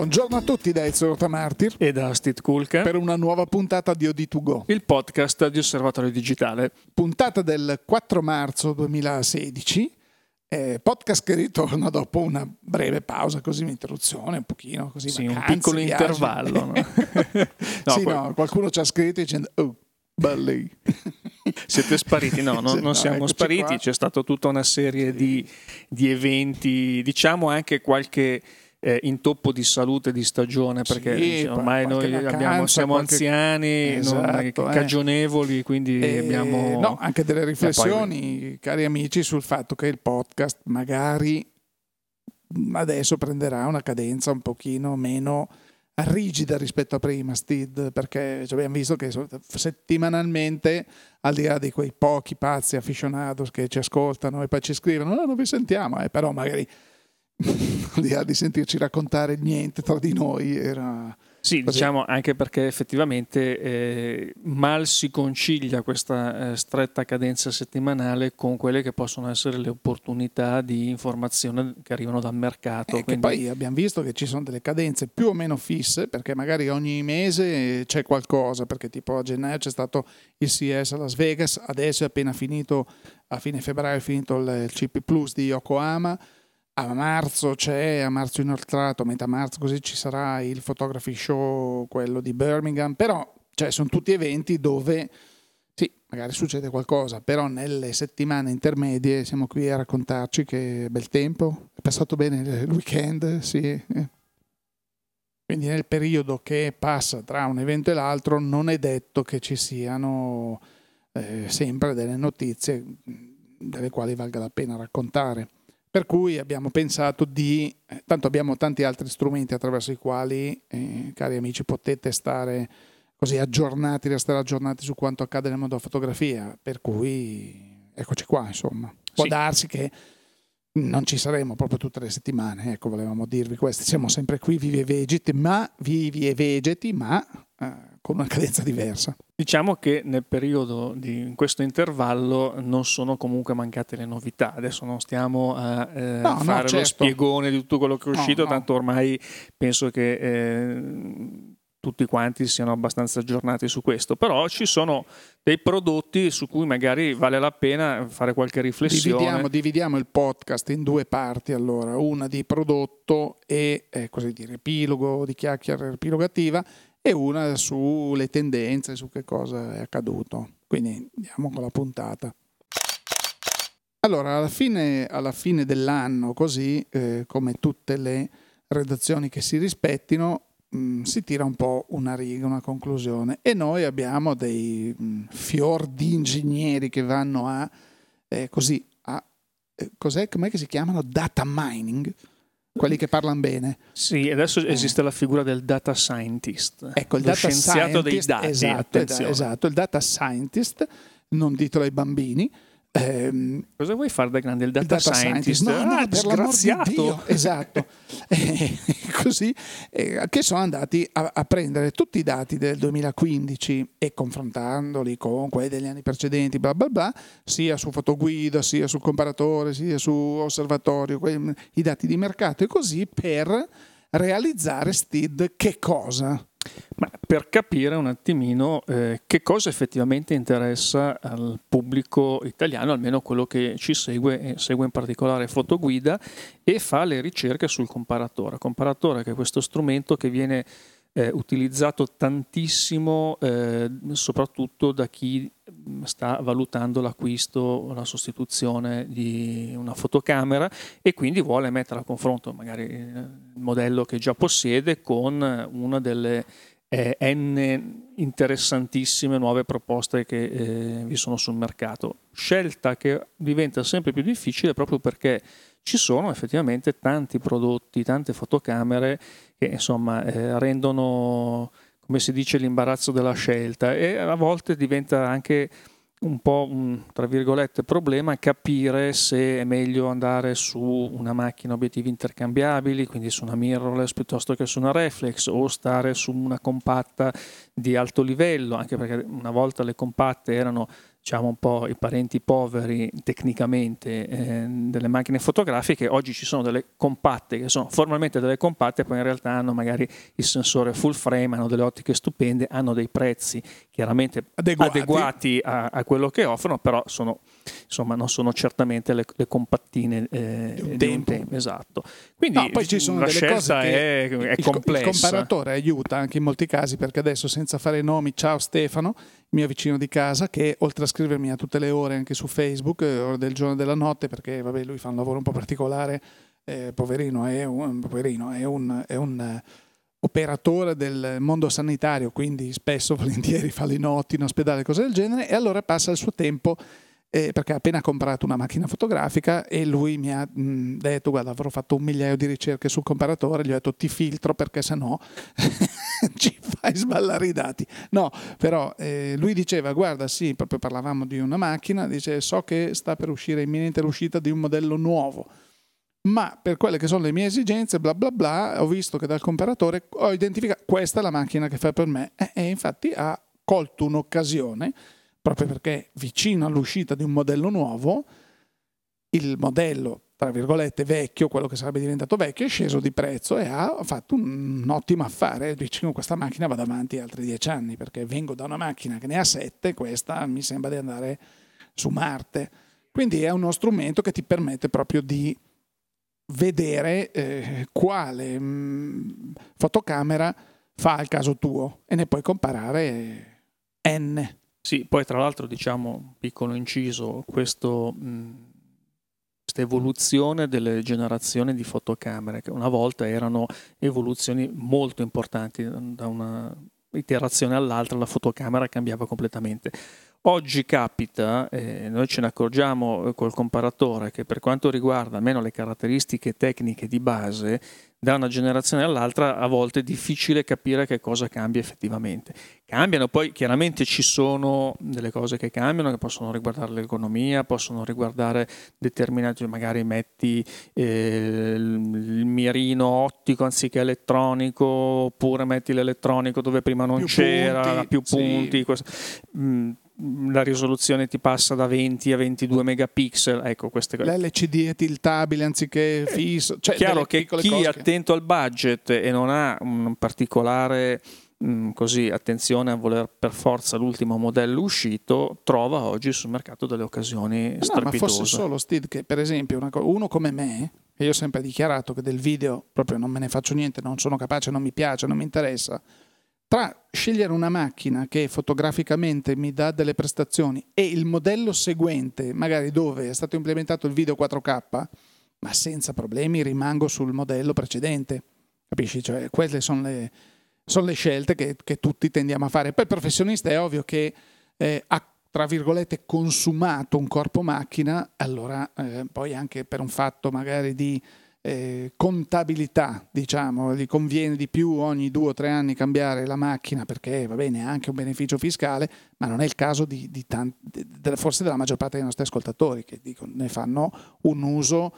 Buongiorno a tutti da Ezio Rotamartir e da Steve Kulka per una nuova puntata di OD2Go, il podcast di Osservatorio Digitale. Puntata del 4 marzo 2016, eh, podcast che ritorna dopo una breve pausa, così un'interruzione, un pochino così. Sì, vacanze, un piccolo viaggi. intervallo. No? no, sì, poi... no, qualcuno ci ha scritto dicendo, oh, belli. Siete spariti? No, no non no, siamo spariti, qua. c'è stata tutta una serie di, di eventi, diciamo anche qualche eh, intoppo di salute di stagione perché sì, ormai noi abbiamo, siamo qualche... anziani, esatto, non, eh. cagionevoli, quindi e, abbiamo no, anche delle riflessioni, poi... cari amici, sul fatto che il podcast magari adesso prenderà una cadenza un pochino meno rigida rispetto a prima, Steve, perché abbiamo visto che settimanalmente, al di là di quei pochi pazzi aficionados che ci ascoltano e poi ci scrivono, no, non vi sentiamo, eh, però magari al di là di sentirci raccontare niente tra di noi era sì, Così. diciamo anche perché effettivamente eh, mal si concilia questa eh, stretta cadenza settimanale con quelle che possono essere le opportunità di informazione che arrivano dal mercato. E quindi... poi abbiamo visto che ci sono delle cadenze più o meno fisse, perché magari ogni mese c'è qualcosa, perché tipo a gennaio c'è stato il CS a Las Vegas, adesso è appena finito, a fine febbraio è finito il CP Plus di Yokohama a marzo c'è, a marzo inoltrato, a metà marzo così ci sarà il Photography Show, quello di Birmingham, però cioè, sono tutti eventi dove sì, magari succede qualcosa, però nelle settimane intermedie siamo qui a raccontarci che bel tempo, è passato bene il weekend, sì. Quindi nel periodo che passa tra un evento e l'altro non è detto che ci siano eh, sempre delle notizie delle quali valga la pena raccontare. Per cui abbiamo pensato di, eh, tanto abbiamo tanti altri strumenti attraverso i quali, eh, cari amici, potete stare così aggiornati, restare aggiornati su quanto accade nel mondo della fotografia, per cui eccoci qua, insomma. Può sì. darsi che non ci saremo proprio tutte le settimane, ecco, volevamo dirvi questo, siamo sempre qui vivi e vegeti, ma vivi e vegeti, ma eh, con una cadenza diversa. Diciamo che nel periodo di in questo intervallo non sono comunque mancate le novità. Adesso non stiamo a eh, no, fare no, certo. lo spiegone di tutto quello che è uscito, no, tanto ormai penso che eh, tutti quanti siano abbastanza aggiornati su questo, però ci sono dei prodotti su cui magari vale la pena fare qualche riflessione. Dividiamo, dividiamo il podcast in due parti allora, una di prodotto e eh, così dire, epilogo di chiacchiere epilogativa e una sulle tendenze, su che cosa è accaduto. Quindi andiamo con la puntata. Allora, alla fine, alla fine dell'anno, così eh, come tutte le redazioni che si rispettino, mh, mm, si tira un po' una riga, una conclusione. E noi abbiamo dei mh, mm, fior di ingegneri che vanno a, eh, così, a, eh, cos'è, com'è che si chiamano? Data mining quelli che parlano bene. Sì, adesso eh. esiste la figura del data scientist, ecco, il data scienziato dei dati. Esatto, esatto, il data scientist, non ditelo ai bambini, Ehm, Cosa vuoi fare da grande? Il data, data scientist? scientist? No, no, ah, per l'amor di Dio, esatto. eh, così, eh, che sono andati a, a, prendere tutti i dati del 2015 e confrontandoli con quelli degli anni precedenti, bla bla bla, sia su fotoguida, sia sul comparatore, sia su osservatorio, quelli, i dati di mercato e così per realizzare STID che cosa? Ma per capire un attimino eh, che cosa effettivamente interessa al pubblico italiano, almeno quello che ci segue, segue in particolare Fotoguida e fa le ricerche sul comparatore. Comparatore che è questo strumento che viene eh, utilizzato tantissimo eh, soprattutto da chi sta valutando l'acquisto o la sostituzione di una fotocamera e quindi vuole mettere a confronto magari il modello che già possiede con una delle eh, n interessantissime nuove proposte che eh, vi sono sul mercato. Scelta che diventa sempre più difficile proprio perché ci sono effettivamente tanti prodotti, tante fotocamere che insomma eh, rendono, come si dice, l'imbarazzo della scelta. E a volte diventa anche un po' un tra virgolette problema capire se è meglio andare su una macchina obiettivi intercambiabili, quindi su una mirrorless piuttosto che su una reflex o stare su una compatta di alto livello, anche perché una volta le compatte erano diciamo un po' i parenti poveri tecnicamente eh, delle macchine fotografiche, oggi ci sono delle compatte che sono formalmente delle compatte, poi in realtà hanno magari il sensore full frame, hanno delle ottiche stupende, hanno dei prezzi chiaramente adeguati, adeguati a, a, quello che offrono, però sono, insomma, non sono certamente le, le compattine eh, di un tempo. tempo. Esatto. Quindi no, poi ci sono la delle scelta è, è il, complessa. Il comparatore aiuta anche in molti casi perché adesso senza fare nomi, ciao Stefano, mio vicino di casa che oltre a scrivermi a tutte le ore anche su Facebook, eh, ore del giorno e della notte, perché vabbè, lui fa un lavoro un po' particolare, eh, poverino, è un, poverino, è un, è un eh, operatore del mondo sanitario, quindi spesso volentieri fa le notti in ospedale, cose del genere, e allora passa il suo tempo eh, perché ha appena comprato una macchina fotografica e lui mi ha mh, detto guarda avrò fatto un migliaio di ricerche sul comparatore, gli ho detto ti filtro perché sennò ci fai sballare i dati. No, però eh, lui diceva guarda sì, proprio parlavamo di una macchina, dice so che sta per uscire imminente l'uscita di un modello nuovo ma per quelle che sono le mie esigenze, bla bla bla, ho visto che dal comparatore ho identificato questa è la macchina che fa per me e, e infatti ha colto un'occasione proprio perché vicino all'uscita di un modello nuovo, il modello, tra virgolette, vecchio, quello che sarebbe diventato vecchio, è sceso di prezzo e ha fatto un, un ottimo affare. Dice, questa macchina va davanti altri dieci anni, perché vengo da una macchina che ne ha sette, questa mi sembra di andare su Marte. Quindi è uno strumento che ti permette proprio di vedere eh, quale mh, mm, fotocamera fa al caso tuo e ne puoi comparare N. Sì, poi tra l'altro diciamo, piccolo inciso, questo, mh, questa evoluzione delle generazioni di fotocamere, che una volta erano evoluzioni molto importanti, da una iterazione all'altra la fotocamera cambiava completamente. Oggi capita, eh, noi ce ne accorgiamo eh, col comparatore, che per quanto riguarda almeno le caratteristiche tecniche di base, da una generazione all'altra a volte è difficile capire che cosa cambia effettivamente. Cambiano, poi chiaramente ci sono delle cose che cambiano, che possono riguardare l'economia, possono riguardare determinati, magari metti eh, il mirino ottico anziché elettronico, oppure metti l'elettronico dove prima non più c'era, punti, più punti. Sì. Mm, la risoluzione ti passa da 20 a 22 megapixel, ecco queste cose. L'LCD è tiltabile anziché eh, fisso. Cioè chiaro che chi è attento al budget e non ha un particolare mh, così, attenzione a voler per forza l'ultimo modello uscito, trova oggi sul mercato delle occasioni no, strepitose. ma fosse solo Steve che per esempio una, uno come me, e io ho sempre dichiarato che del video proprio non me ne faccio niente, non sono capace, non mi piace, non mi interessa, tra scegliere una macchina che fotograficamente mi dà delle prestazioni e il modello seguente, magari dove è stato implementato il video 4K, ma senza problemi rimango sul modello precedente. Capisci? Cioè, quelle sono le, sono le scelte che, che, tutti tendiamo a fare. Poi il professionista è ovvio che eh, ha tra virgolette consumato un corpo macchina, allora eh, poi anche per un fatto magari di eh, contabilità, diciamo, gli conviene di più ogni due o tre anni cambiare la macchina perché va bene, è anche un beneficio fiscale, ma non è il caso di, di tanti, forse della maggior parte dei nostri ascoltatori che dicono, ne fanno un uso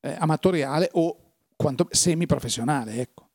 eh, amatoriale o quanto, semiprofessionale. Ecco.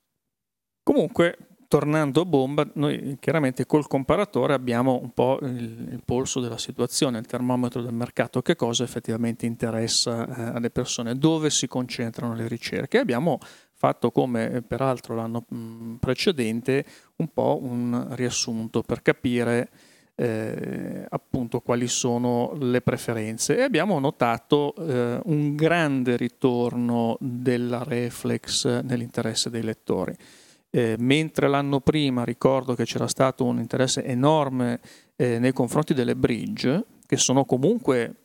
Comunque, tornando a bomba, noi chiaramente col comparatore abbiamo un po' il, il, polso della situazione, il termometro del mercato, che cosa effettivamente interessa eh, alle persone, dove si concentrano le ricerche. Abbiamo fatto, come eh, peraltro l'anno mm, precedente, un po' un riassunto per capire eh, appunto quali sono le preferenze e abbiamo notato eh, un grande ritorno della reflex nell'interesse dei lettori. Eh, mentre l'anno prima ricordo che c'era stato un interesse enorme eh, nei confronti delle bridge, che sono comunque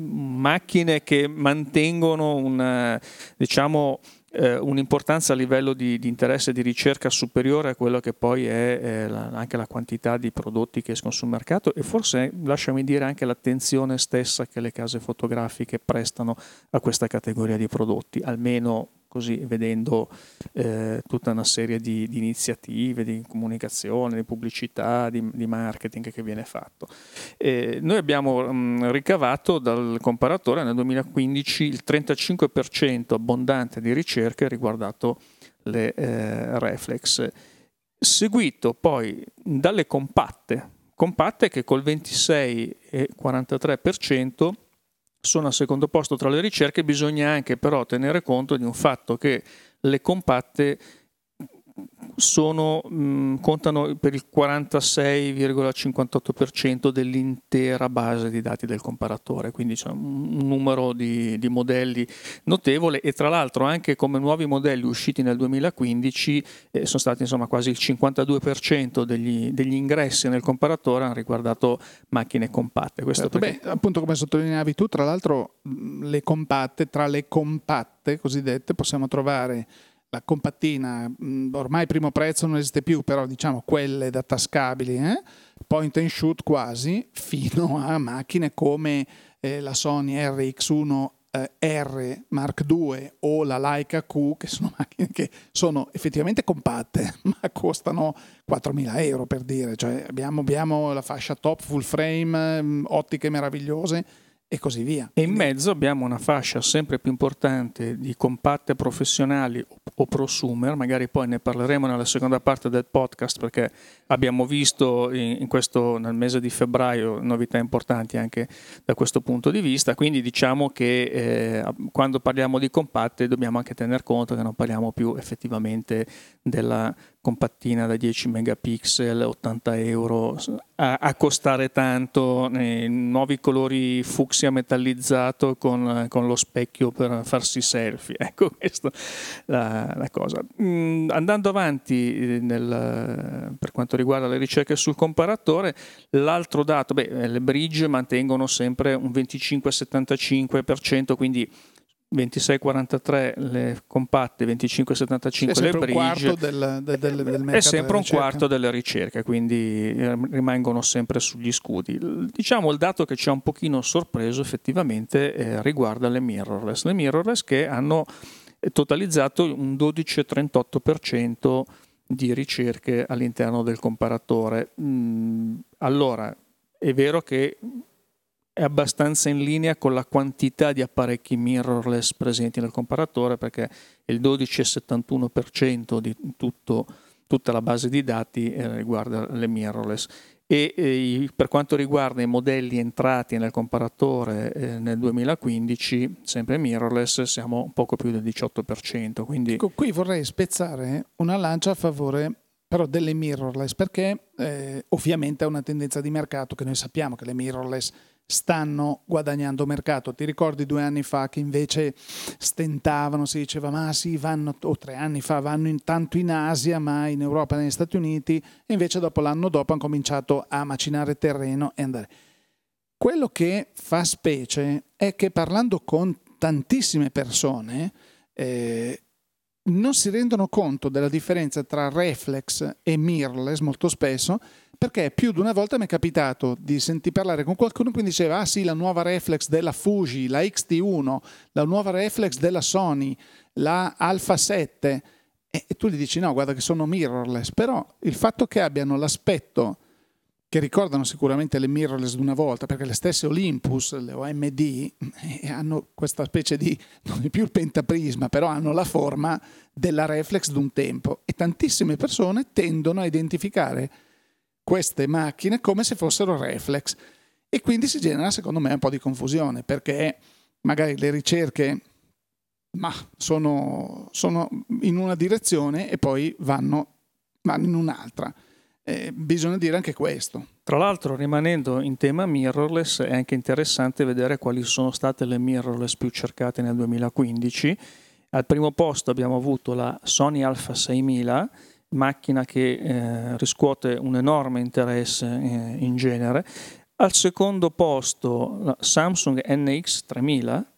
macchine che mantengono una, diciamo, eh, un'importanza a livello di, di, interesse di ricerca superiore a quello che poi è eh, la, anche la quantità di prodotti che escono sul mercato e forse, lasciami dire, anche l'attenzione stessa che le case fotografiche prestano a questa categoria di prodotti, almeno così vedendo eh, tutta una serie di, di, iniziative di comunicazione, di pubblicità, di, di marketing che viene fatto. Eh, noi abbiamo mh, ricavato dal comparatore nel 2015 il 35% abbondante di ricerche riguardato le eh, reflex, seguito poi dalle compatte compatte che col 26,43% sono al secondo posto tra le ricerche, bisogna anche però tenere conto di un fatto che le compatte sono, mh, contano per il 46,58% dell'intera base di dati del comparatore, quindi c'è un numero di, di, modelli notevole e tra l'altro anche come nuovi modelli usciti nel 2015 eh, sono stati insomma quasi il 52% degli, degli, ingressi nel comparatore hanno riguardato macchine compatte. Certo, perché... Beh, appunto come sottolineavi tu, tra l'altro le compatte, tra le compatte cosiddette possiamo trovare la compattina, mm, ormai primo prezzo non esiste più, però diciamo quelle da tascabili, eh? point and shoot quasi, fino a macchine come eh, la Sony RX1 eh, R Mark II o la Leica Q, che sono macchine che sono effettivamente compatte, ma costano 4.000 euro per dire, cioè abbiamo, abbiamo la fascia top full frame, mm, ottiche meravigliose, e così via. E in mezzo abbiamo una fascia sempre più importante di compatte professionali o prosumer, magari poi ne parleremo nella seconda parte del podcast perché abbiamo visto in questo, nel mese di febbraio novità importanti anche da questo punto di vista, quindi diciamo che eh, quando parliamo di compatte dobbiamo anche tener conto che non parliamo più effettivamente della compattina da 10 megapixel, 80 euro, a, a costare tanto, eh, nuovi colori fucsia metallizzato con, con, lo specchio per farsi selfie. Ecco questa la, la cosa. Mm, andando avanti eh, nel, per quanto riguarda le ricerche sul comparatore, l'altro dato, beh, le bridge mantengono sempre un 25-75%, quindi 26,43 le compatte, 25,75 le bridge. Del, del, del, del è sempre un quarto delle ricerche, quindi eh, rimangono sempre sugli scudi. Diciamo il dato che ci ha un pochino sorpreso effettivamente eh, riguarda le mirrorless. Le mirrorless che hanno totalizzato un 12,38% di ricerche all'interno del comparatore. Mm, allora, è vero che è abbastanza in linea con la quantità di apparecchi mirrorless presenti nel comparatore perché il 12,71% di tutto, tutta la base di dati eh, riguarda le mirrorless e eh, per quanto riguarda i modelli entrati nel comparatore eh, nel 2015, sempre mirrorless, siamo poco più del 18%. Quindi... Ecco, qui vorrei spezzare una lancia a favore però delle mirrorless perché eh, ovviamente è una tendenza di mercato che noi sappiamo che le mirrorless stanno guadagnando mercato. Ti ricordi due anni fa che invece stentavano, si diceva ma sì, vanno, o tre anni fa vanno intanto in Asia, ma in Europa e negli Stati Uniti, e invece dopo l'anno dopo hanno cominciato a macinare terreno e andare. Quello che fa specie è che parlando con tantissime persone, eh, non si rendono conto della differenza tra reflex e mirrorless molto spesso perché più di una volta mi è capitato di sentire parlare con qualcuno che mi diceva ah sì la nuova reflex della Fuji, la XT1, la nuova reflex della Sony, la Alpha 7 e, e tu gli dici no guarda che sono mirrorless però il fatto che abbiano l'aspetto che ricordano sicuramente le mirrorless di una volta, perché le stesse Olympus, le OMD, eh, hanno questa specie di, non è più il pentaprisma, però hanno la forma della reflex di un tempo. E tantissime persone tendono a identificare queste macchine come se fossero reflex. E quindi si genera secondo me un po' di confusione perché magari le ricerche ma sono, sono in una direzione e poi vanno, vanno in un'altra eh, bisogna dire anche questo. Tra l'altro, rimanendo in tema mirrorless, è anche interessante vedere quali sono state le mirrorless più cercate nel 2015. Al primo posto abbiamo avuto la Sony Alpha 6000, macchina che eh, riscuote un enorme interesse eh, in genere. Al secondo posto la Samsung NX 3000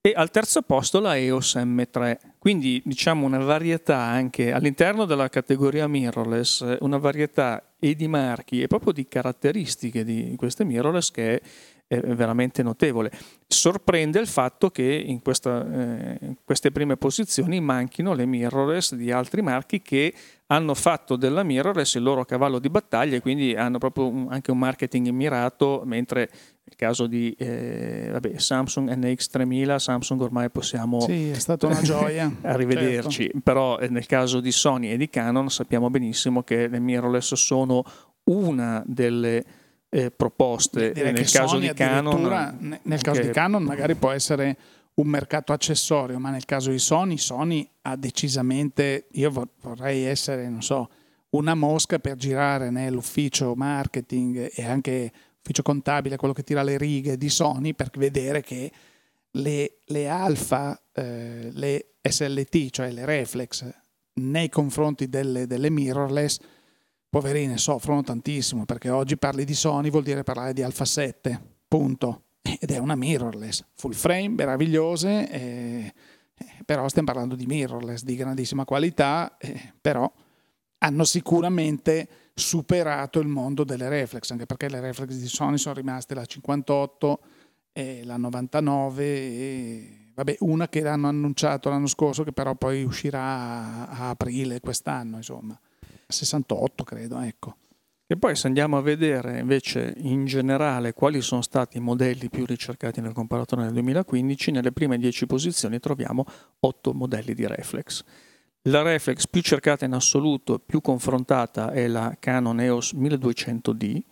e al terzo posto la EOS M3. Quindi diciamo una varietà anche all'interno della categoria mirrorless, una varietà e di marchi e proprio di caratteristiche di queste mirrorless che è veramente notevole. Sorprende il fatto che in, questa, eh, in queste prime posizioni manchino le mirrorless di altri marchi che hanno fatto della mirrorless il loro cavallo di battaglia e quindi hanno proprio un, anche un marketing mirato, mentre nel caso di eh, vabbè, Samsung NX3000, Samsung ormai possiamo... Sì, è stata una gioia. arrivederci, certo. però eh, nel caso di Sony e di Canon sappiamo benissimo che le mirrorless sono una delle eh, proposte. Direi nel caso Sony di Canon, nel caso di Canon magari può essere un mercato accessorio, ma nel caso di Sony, Sony ha decisamente, io vorrei essere, non so, una mosca per girare nell'ufficio marketing e anche ufficio contabile, quello che tira le righe di Sony, per vedere che le, le alfa, eh, le SLT, cioè le reflex, nei confronti delle, delle mirrorless, poverine soffrono tantissimo perché oggi parli di Sony vuol dire parlare di Alpha 7, punto. Ed è una mirrorless, full frame, meravigliose, eh, però stiamo parlando di mirrorless di grandissima qualità, eh, però hanno sicuramente superato il mondo delle reflex, anche perché le reflex di Sony sono rimaste la 58 e la 99 e vabbè, una che hanno annunciato l'anno scorso che però poi uscirà a, a aprile quest'anno, insomma, 68 credo, ecco. E poi se andiamo a vedere invece in generale quali sono stati i modelli più ricercati nel comparatore nel 2015, nelle prime 10 posizioni troviamo 8 modelli di reflex. La reflex più cercata in assoluto, più confrontata è la Canon EOS 1200D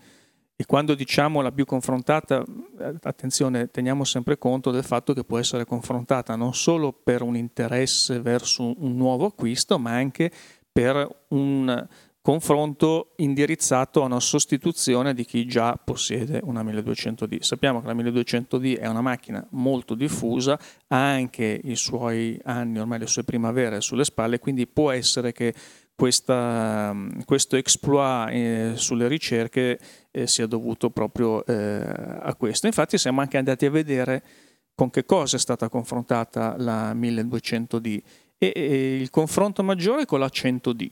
e quando diciamo la più confrontata, eh, attenzione, teniamo sempre conto del fatto che può essere confrontata non solo per un interesse verso un nuovo acquisto, ma anche per un confronto indirizzato a una sostituzione di chi già possiede una 1200D. Sappiamo che la 1200D è una macchina molto diffusa, ha anche i suoi anni, ormai le sue primavere sulle spalle, quindi può essere che questa, questo exploit eh, sulle ricerche eh, sia dovuto proprio eh, a questo. Infatti siamo anche andati a vedere con che cosa è stata confrontata la 1200D e, e il confronto maggiore è con la 100D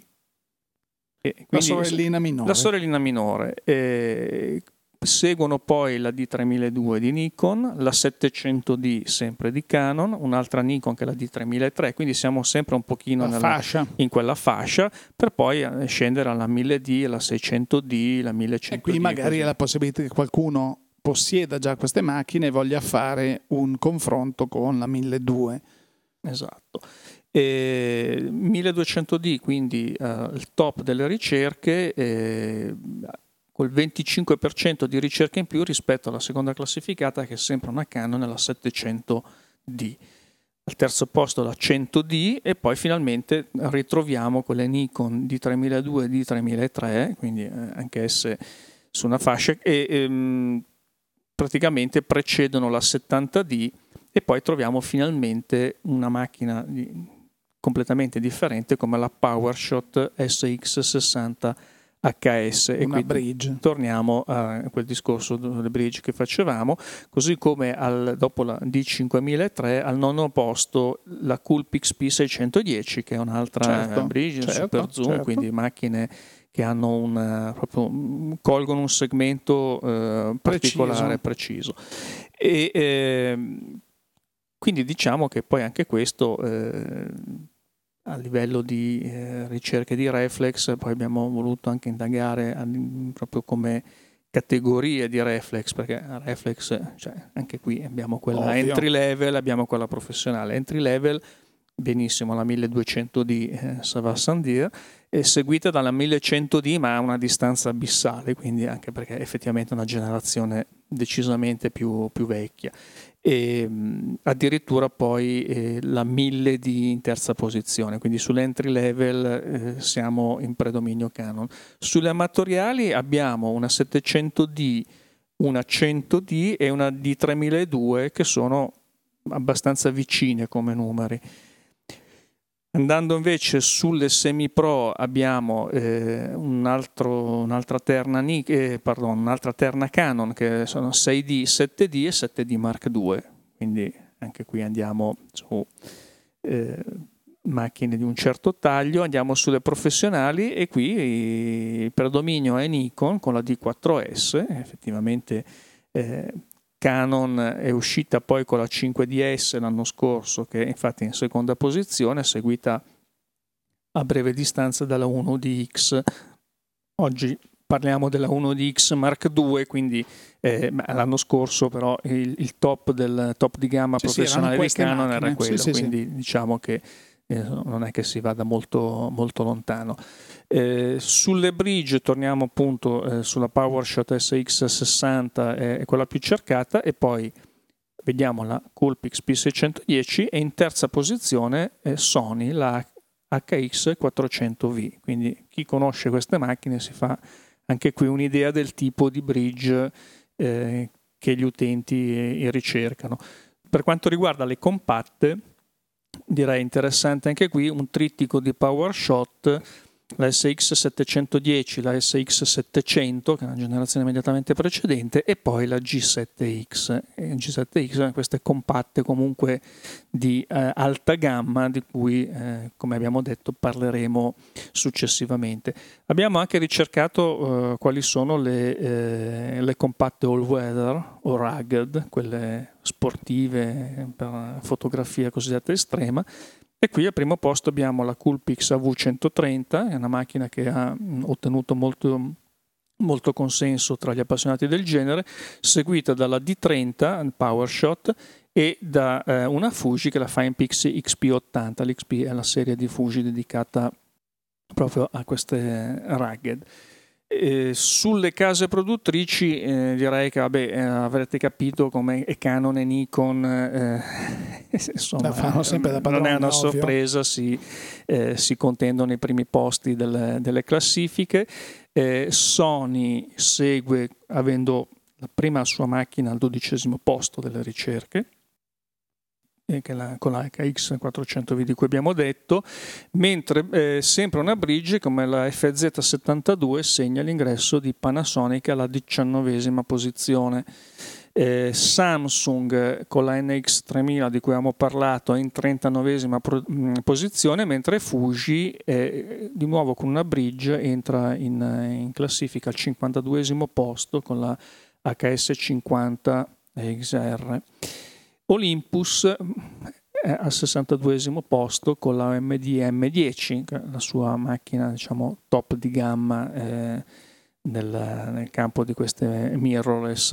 la sorellina minore. La sorellina minore. Eh, seguono poi la D3002 di Nikon, la 700D sempre di Canon, un'altra Nikon che è la D3003, quindi siamo sempre un pochino nella, in quella fascia per poi eh, scendere alla 1000D, la 600D, la 1100D. E qui magari è la possibilità che qualcuno possieda già queste macchine e voglia fare un confronto con la 1200. Esatto. E 1200D, quindi uh, il top delle ricerche, eh, col 25% di ricerche in più rispetto alla seconda classificata che è sempre una Canon, la 700D. Al terzo posto la 100D e poi finalmente ritroviamo quelle Nikon D3002 e D3003, quindi eh, anche esse su una fascia, e ehm, praticamente precedono la 70D e poi troviamo finalmente una macchina di, completamente differente come la PowerShot SX60 HS e qui bridge. torniamo a quel discorso delle bridge che facevamo così come al, dopo la D5003 al nono posto la Coolpix P610 che è un'altra certo, bridge certo, super zoom certo. quindi macchine che hanno un, proprio, colgono un segmento eh, particolare preciso, preciso. e eh, quindi diciamo che poi anche questo eh, a livello di eh, ricerche di reflex, poi abbiamo voluto anche indagare proprio come categorie di reflex, perché reflex, cioè, anche qui abbiamo quella Ovvio. entry level, abbiamo quella professionale. Entry level, benissimo, la 1200 di eh, Sava Sandir, è seguita dalla 1100D ma a una distanza abissale, quindi anche perché è effettivamente una generazione decisamente più, più vecchia e addirittura poi eh, la 1000 di in terza posizione, quindi sull'entry level eh, siamo in predominio Canon. Sulle amatoriali abbiamo una 700D, una 100D e una D3002 che sono abbastanza vicine come numeri. Andando invece sulle semi-pro abbiamo eh, un altro, un'altra, terna, eh, pardon, un'altra terna Canon che sono 6D, 7D e 7D Mark II, quindi anche qui andiamo su eh, macchine di un certo taglio, andiamo sulle professionali e qui il predominio è Nikon con la D4S, effettivamente eh, Canon è uscita poi con la 5DS l'anno scorso, che è infatti in seconda posizione, seguita a breve distanza dalla 1DX. Oggi parliamo della 1DX Mark II, quindi eh, l'anno scorso però il, il, top del top di gamma sì, professionale sì, di Canon macchine. era quello, sì, quindi diciamo che non è che si vada molto, molto lontano. Eh, sulle bridge torniamo appunto eh, sulla PowerShot SX60, è quella più cercata, e poi vediamo la Coolpix P610 e in terza posizione Sony, la HX400V. Quindi chi conosce queste macchine si fa anche qui un'idea del tipo di bridge eh, che gli utenti eh, ricercano. Per quanto riguarda le compatte, direi interessante anche qui un trittico di PowerShot la SX710, la SX700, che è una generazione immediatamente precedente, e poi la G7X. E G7X sono queste compatte comunque di eh, alta gamma, di cui, eh, come abbiamo detto, parleremo successivamente. Abbiamo anche ricercato eh, quali sono le, eh, le compatte all-weather o rugged, quelle sportive per fotografia cosiddetta estrema, e qui al primo posto abbiamo la Coolpix AV130, è una macchina che ha ottenuto molto, molto consenso tra gli appassionati del genere, seguita dalla D30 PowerShot e da eh, una Fuji che è la Finepix XP80. L'XP è la serie di Fuji dedicata proprio a queste rugged. Sulle case produttrici eh, direi che vabbè, eh, avrete capito come Canon e Nikon eh, insomma, non è una sorpresa, si, eh, si, contendono i primi posti delle, delle classifiche. Eh, Sony segue avendo la prima sua macchina al dodicesimo posto delle ricerche che la, con la HX400V di cui abbiamo detto, mentre eh, sempre una bridge come la FZ72 segna l'ingresso di Panasonic alla diciannovesima posizione. Eh, Samsung con la NX3000 di cui abbiamo parlato è in 39esima pro- posizione, mentre Fuji eh, di nuovo con una bridge entra in, in classifica al 52esimo posto con la HS50 XR. Olympus è al 62 posto con la OMD M10, la sua macchina diciamo, top di gamma eh, nel, nel, campo di queste mirrorless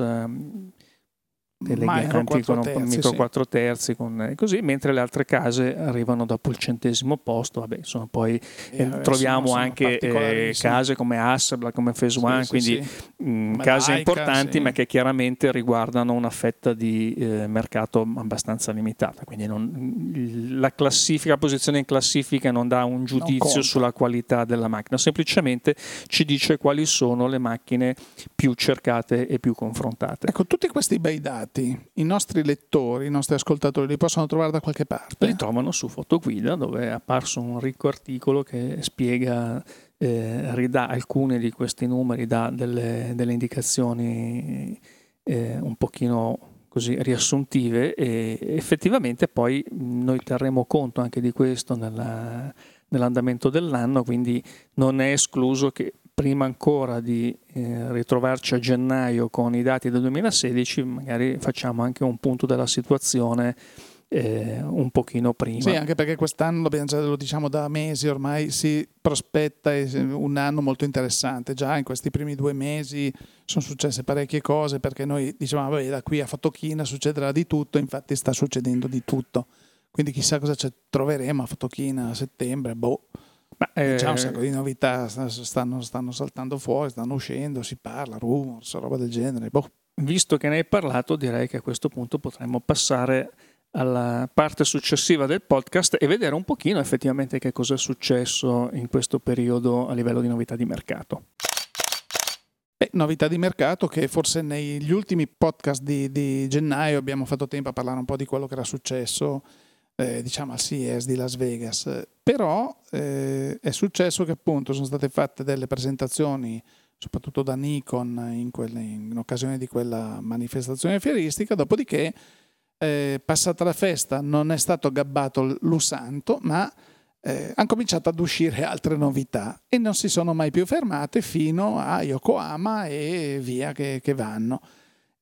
eh, eleganti con un micro 4 terzi, con, così, mentre le altre case arrivano dopo il centesimo posto. Vabbè, insomma, poi eh, troviamo sono, anche eh, case come Hasselblad, come Phase sì, One, sì, quindi sì. Mh, case Laika, importanti, ma che chiaramente riguardano una fetta di eh, mercato abbastanza limitata. Quindi non, la classifica, la posizione in classifica non dà un giudizio sulla qualità della macchina, semplicemente ci dice quali sono le macchine più cercate e più confrontate. Ecco, tutti questi bei dati dati i nostri lettori, i nostri ascoltatori li possono trovare da qualche parte? Li trovano su Fotoguida dove è apparso un ricco articolo che spiega, eh, ridà alcuni di questi numeri, dà delle, delle indicazioni eh, un pochino così riassuntive e effettivamente poi noi terremo conto anche di questo nella, nell'andamento dell'anno, quindi non è escluso che prima ancora di eh, ritrovarci a gennaio con i dati del 2016, magari facciamo anche un punto della situazione eh, un pochino prima. Sì, anche perché quest'anno, lo diciamo da mesi ormai, si prospetta un anno molto interessante. Già in questi primi due mesi sono successe parecchie cose perché noi diciamo, vabbè, da qui a Fotochina succederà di tutto, infatti sta succedendo di tutto. Quindi chissà cosa troveremo a Fotochina a settembre, boh. Ma, eh, C'è un sacco di novità, stanno, stanno, saltando fuori, stanno uscendo, si parla, rumors, roba del genere. Boh. Visto che ne hai parlato, direi che a questo punto potremmo passare alla parte successiva del podcast e vedere un pochino effettivamente che cosa è successo in questo periodo a livello di novità di mercato. Beh, novità di mercato che forse negli ultimi podcast di, di gennaio abbiamo fatto tempo a parlare un po' di quello che era successo eh, diciamo al CES di Las Vegas. Però eh, è successo che appunto sono state fatte delle presentazioni, soprattutto da Nikon in, quelle, in occasione di quella manifestazione fieristica, dopodiché eh, passata la festa non è stato gabbato l'Usanto, ma eh, hanno cominciato ad uscire altre novità e non si sono mai più fermate fino a Yokohama e via che, che vanno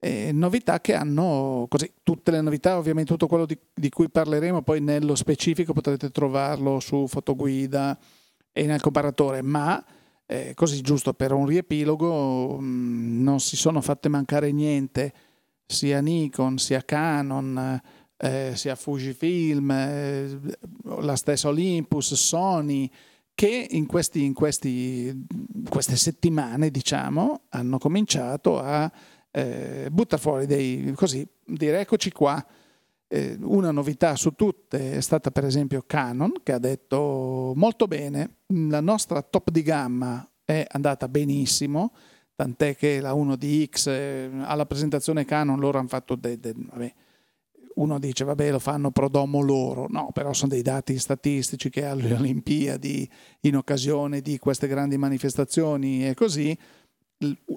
eh, novità che hanno così, tutte le novità, ovviamente tutto quello di, di, cui parleremo poi nello specifico potrete trovarlo su fotoguida e nel comparatore, ma eh, così giusto per un riepilogo mh, mm, non si sono fatte mancare niente sia Nikon sia Canon eh, sia Fujifilm, eh, la stessa Olympus, Sony, che in, questi, in questi, queste settimane, diciamo, hanno cominciato a eh, buttare fuori dei, così, dire eccoci qua. Eh, una novità su tutte è stata per esempio Canon, che ha detto molto bene, la nostra top di gamma è andata benissimo, tant'è che la 1DX eh, alla presentazione Canon loro hanno fatto dei, vabbè, uno dice vabbè lo fanno pro domo loro, no, però sono dei dati statistici che alle Olimpiadi in occasione di queste grandi manifestazioni e così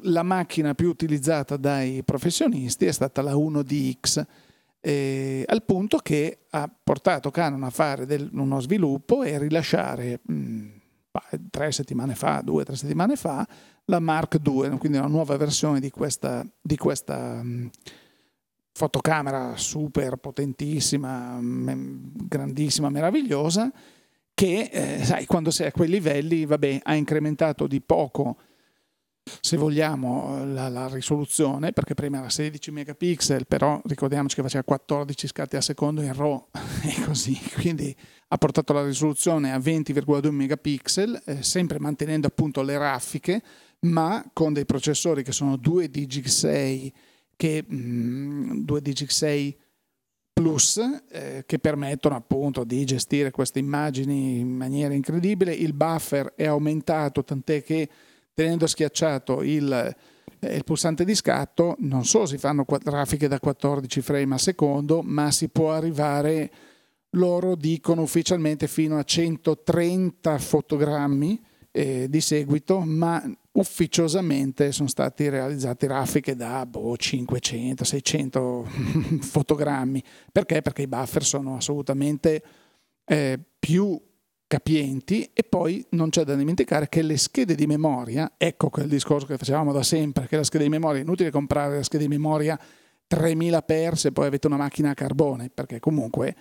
la macchina più utilizzata dai professionisti è stata la 1DX eh, al punto che ha portato Canon a fare del, uno sviluppo e rilasciare mh, tre settimane fa, due o tre settimane fa, la Mark II, quindi una nuova versione di questa, di questa mh, fotocamera super potentissima, grandissima, meravigliosa, che eh, sai, quando sei a quei livelli vabbè, ha incrementato di poco se vogliamo la, la, risoluzione perché prima era 16 megapixel però ricordiamoci che faceva 14 scatti al secondo in RAW e così quindi ha portato la risoluzione a 20,2 megapixel eh, sempre mantenendo appunto le raffiche ma con dei processori che sono 2 DG6 che mh, mm, 2 DG6 Plus eh, che permettono appunto di gestire queste immagini in maniera incredibile. Il buffer è aumentato tant'è che tenendo schiacciato il, eh, il pulsante di scatto non solo si fanno grafiche da 14 frame al secondo, ma si può arrivare, loro dicono ufficialmente fino a 130 fotogrammi eh, di seguito, ma ufficiosamente sono state realizzate grafiche da boh, 500, 600 fotogrammi. Perché? Perché i buffer sono assolutamente eh, più capienti e poi non c'è da dimenticare che le schede di memoria, ecco quel discorso che facevamo da sempre, che la scheda di memoria è inutile comprare la scheda di memoria 3000 per se poi avete una macchina a carbone, perché comunque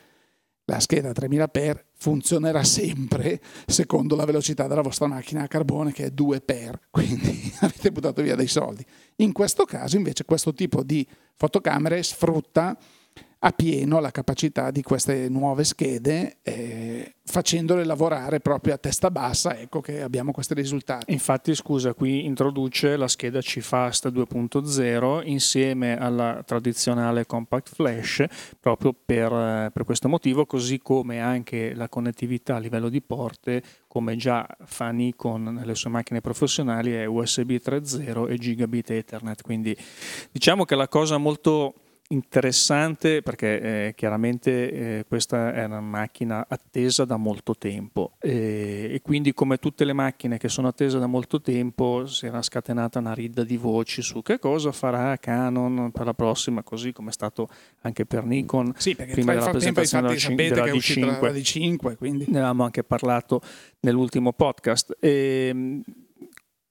la scheda 3000 per funzionerà sempre secondo la velocità della vostra macchina a carbone che è 2 per, quindi avete buttato via dei soldi. In questo caso invece questo tipo di fotocamere sfrutta a pieno la capacità di queste nuove schede, eh, facendole lavorare proprio a testa bassa, ecco che abbiamo questi risultati. Infatti, scusa, qui introduce la scheda CFast 2.0 insieme alla tradizionale Compact Flash, proprio per, eh, per questo motivo, così come anche la connettività a livello di porte, come già fa Nikon nelle sue macchine professionali, è USB 3.0 e Gigabit Ethernet. Quindi diciamo che la cosa molto interessante perché eh, chiaramente eh, questa è una macchina attesa da molto tempo e, e, quindi come tutte le macchine che sono attese da molto tempo si era scatenata una ridda di voci su che cosa farà Canon per la prossima così come è stato anche per Nikon sì, prima della presentazione della, c- della D5, la D5 quindi. ne avevamo anche parlato nell'ultimo podcast e, ehm,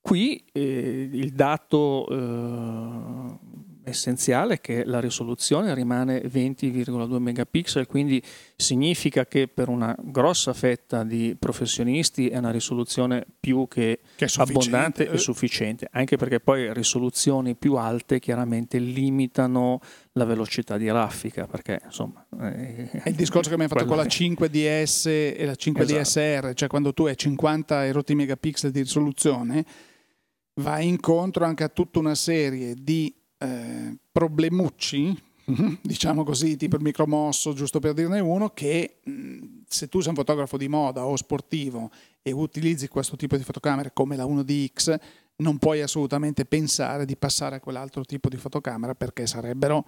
qui eh, il dato eh, essenziale che la risoluzione rimane 20,2 megapixel, quindi significa che per una grossa fetta di professionisti è una risoluzione più che, che abbondante e sufficiente, anche perché poi risoluzioni più alte chiaramente limitano la velocità di raffica, perché insomma... Eh, è il discorso che abbiamo fatto con la 5DS e la 5DSR, esatto. cioè quando tu hai 50 erotti megapixel di risoluzione, vai incontro anche a tutta una serie di eh, problemucci, diciamo così, tipo il micromosso, giusto per dirne uno, che mh, se tu sei un fotografo di moda o sportivo e utilizzi questo tipo di fotocamere come la 1DX, non puoi assolutamente pensare di passare a quell'altro tipo di fotocamera perché sarebbero